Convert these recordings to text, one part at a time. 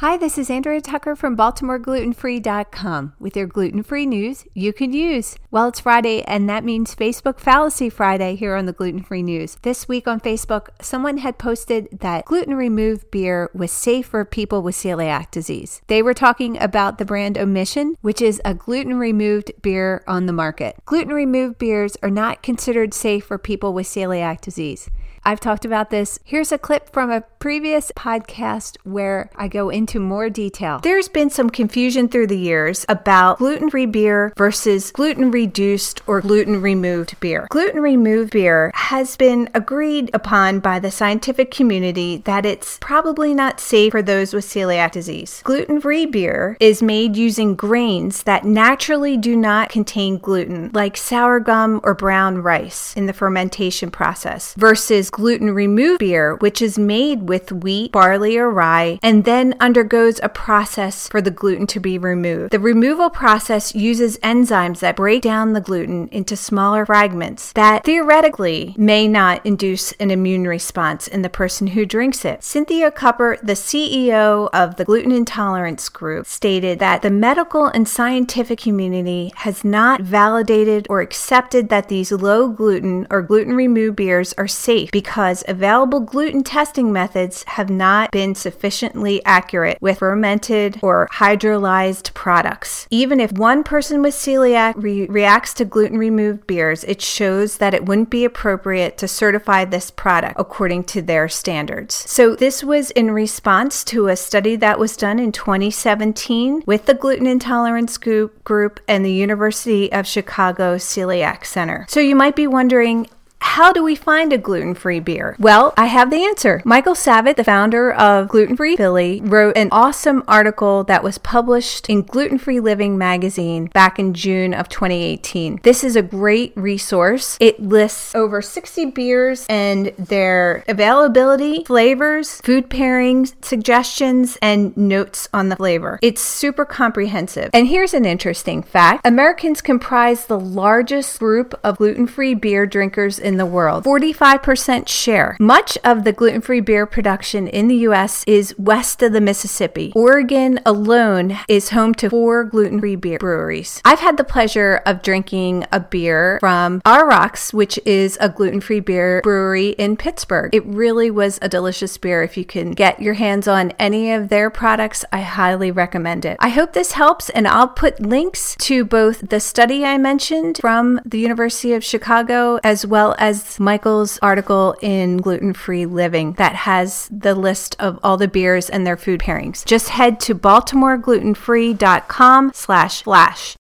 Hi, this is Andrea Tucker from BaltimoreGlutenFree.com with your gluten free news you can use. Well, it's Friday, and that means Facebook Fallacy Friday here on the Gluten Free News. This week on Facebook, someone had posted that gluten removed beer was safe for people with celiac disease. They were talking about the brand Omission, which is a gluten removed beer on the market. Gluten removed beers are not considered safe for people with celiac disease. I've talked about this. Here's a clip from a previous podcast where I go into more detail. There's been some confusion through the years about gluten free beer versus gluten reduced or gluten removed beer. Gluten removed beer has been agreed upon by the scientific community that it's probably not safe for those with celiac disease. Gluten free beer is made using grains that naturally do not contain gluten, like sorghum or brown rice in the fermentation process, versus gluten removed beer, which is made with wheat, barley, or rye, and then undergoes a process for the gluten to be removed. The removal process uses enzymes that break down the gluten into smaller fragments that theoretically may not induce an immune response in the person who drinks it. Cynthia Kupper, the CEO of the Gluten Intolerance Group, stated that the medical and scientific community has not validated or accepted that these low gluten or gluten removed beers are safe because available gluten testing methods have not been sufficiently accurate with fermented or hydrolyzed products. Even if one person with celiac re- reacts to gluten removed beers, it shows that it wouldn't be appropriate to certify this product according to their standards. So, this was in response to a study that was done in 2017 with the Gluten Intolerance group and the University of Chicago Celiac Center. So, you might be wondering, how do we find a gluten free beer? Well, I have the answer. Michael Savett, the founder of Gluten Free Philly, wrote an awesome article that was published in Gluten Free Living magazine back in June of 2018. This is a great resource. It lists over 60 beers and their availability, flavors, food pairings, suggestions, and notes on the flavor. It's super comprehensive. And here's an interesting fact Americans comprise the largest group of gluten free beer drinkers in the world 45% share. Much of the gluten free beer production in the U.S. is west of the Mississippi. Oregon alone is home to four gluten free beer breweries. I've had the pleasure of drinking a beer from Aurochs, which is a gluten free beer brewery in Pittsburgh. It really was a delicious beer. If you can get your hands on any of their products, I highly recommend it. I hope this helps, and I'll put links to both the study I mentioned from the University of Chicago as well as Michael's article in Gluten Free Living that has the list of all the beers and their food pairings. Just head to baltimoreglutenfree.com slash flash.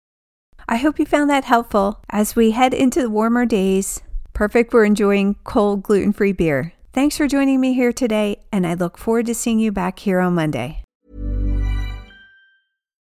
I hope you found that helpful as we head into the warmer days, perfect for enjoying cold gluten-free beer. Thanks for joining me here today, and I look forward to seeing you back here on Monday.